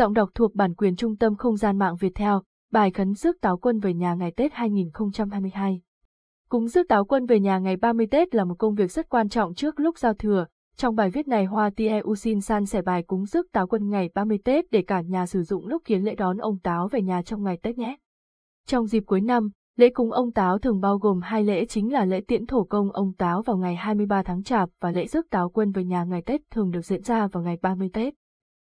Giọng đọc thuộc bản quyền Trung tâm Không gian mạng Việt Theo, bài khấn rước táo quân về nhà ngày Tết 2022. Cúng rước táo quân về nhà ngày 30 Tết là một công việc rất quan trọng trước lúc giao thừa. Trong bài viết này Hoa Tia Usin San sẻ bài cúng rước táo quân ngày 30 Tết để cả nhà sử dụng lúc kiến lễ đón ông táo về nhà trong ngày Tết nhé. Trong dịp cuối năm, lễ cúng ông táo thường bao gồm hai lễ chính là lễ tiễn thổ công ông táo vào ngày 23 tháng Chạp và lễ rước táo quân về nhà ngày Tết thường được diễn ra vào ngày 30 Tết.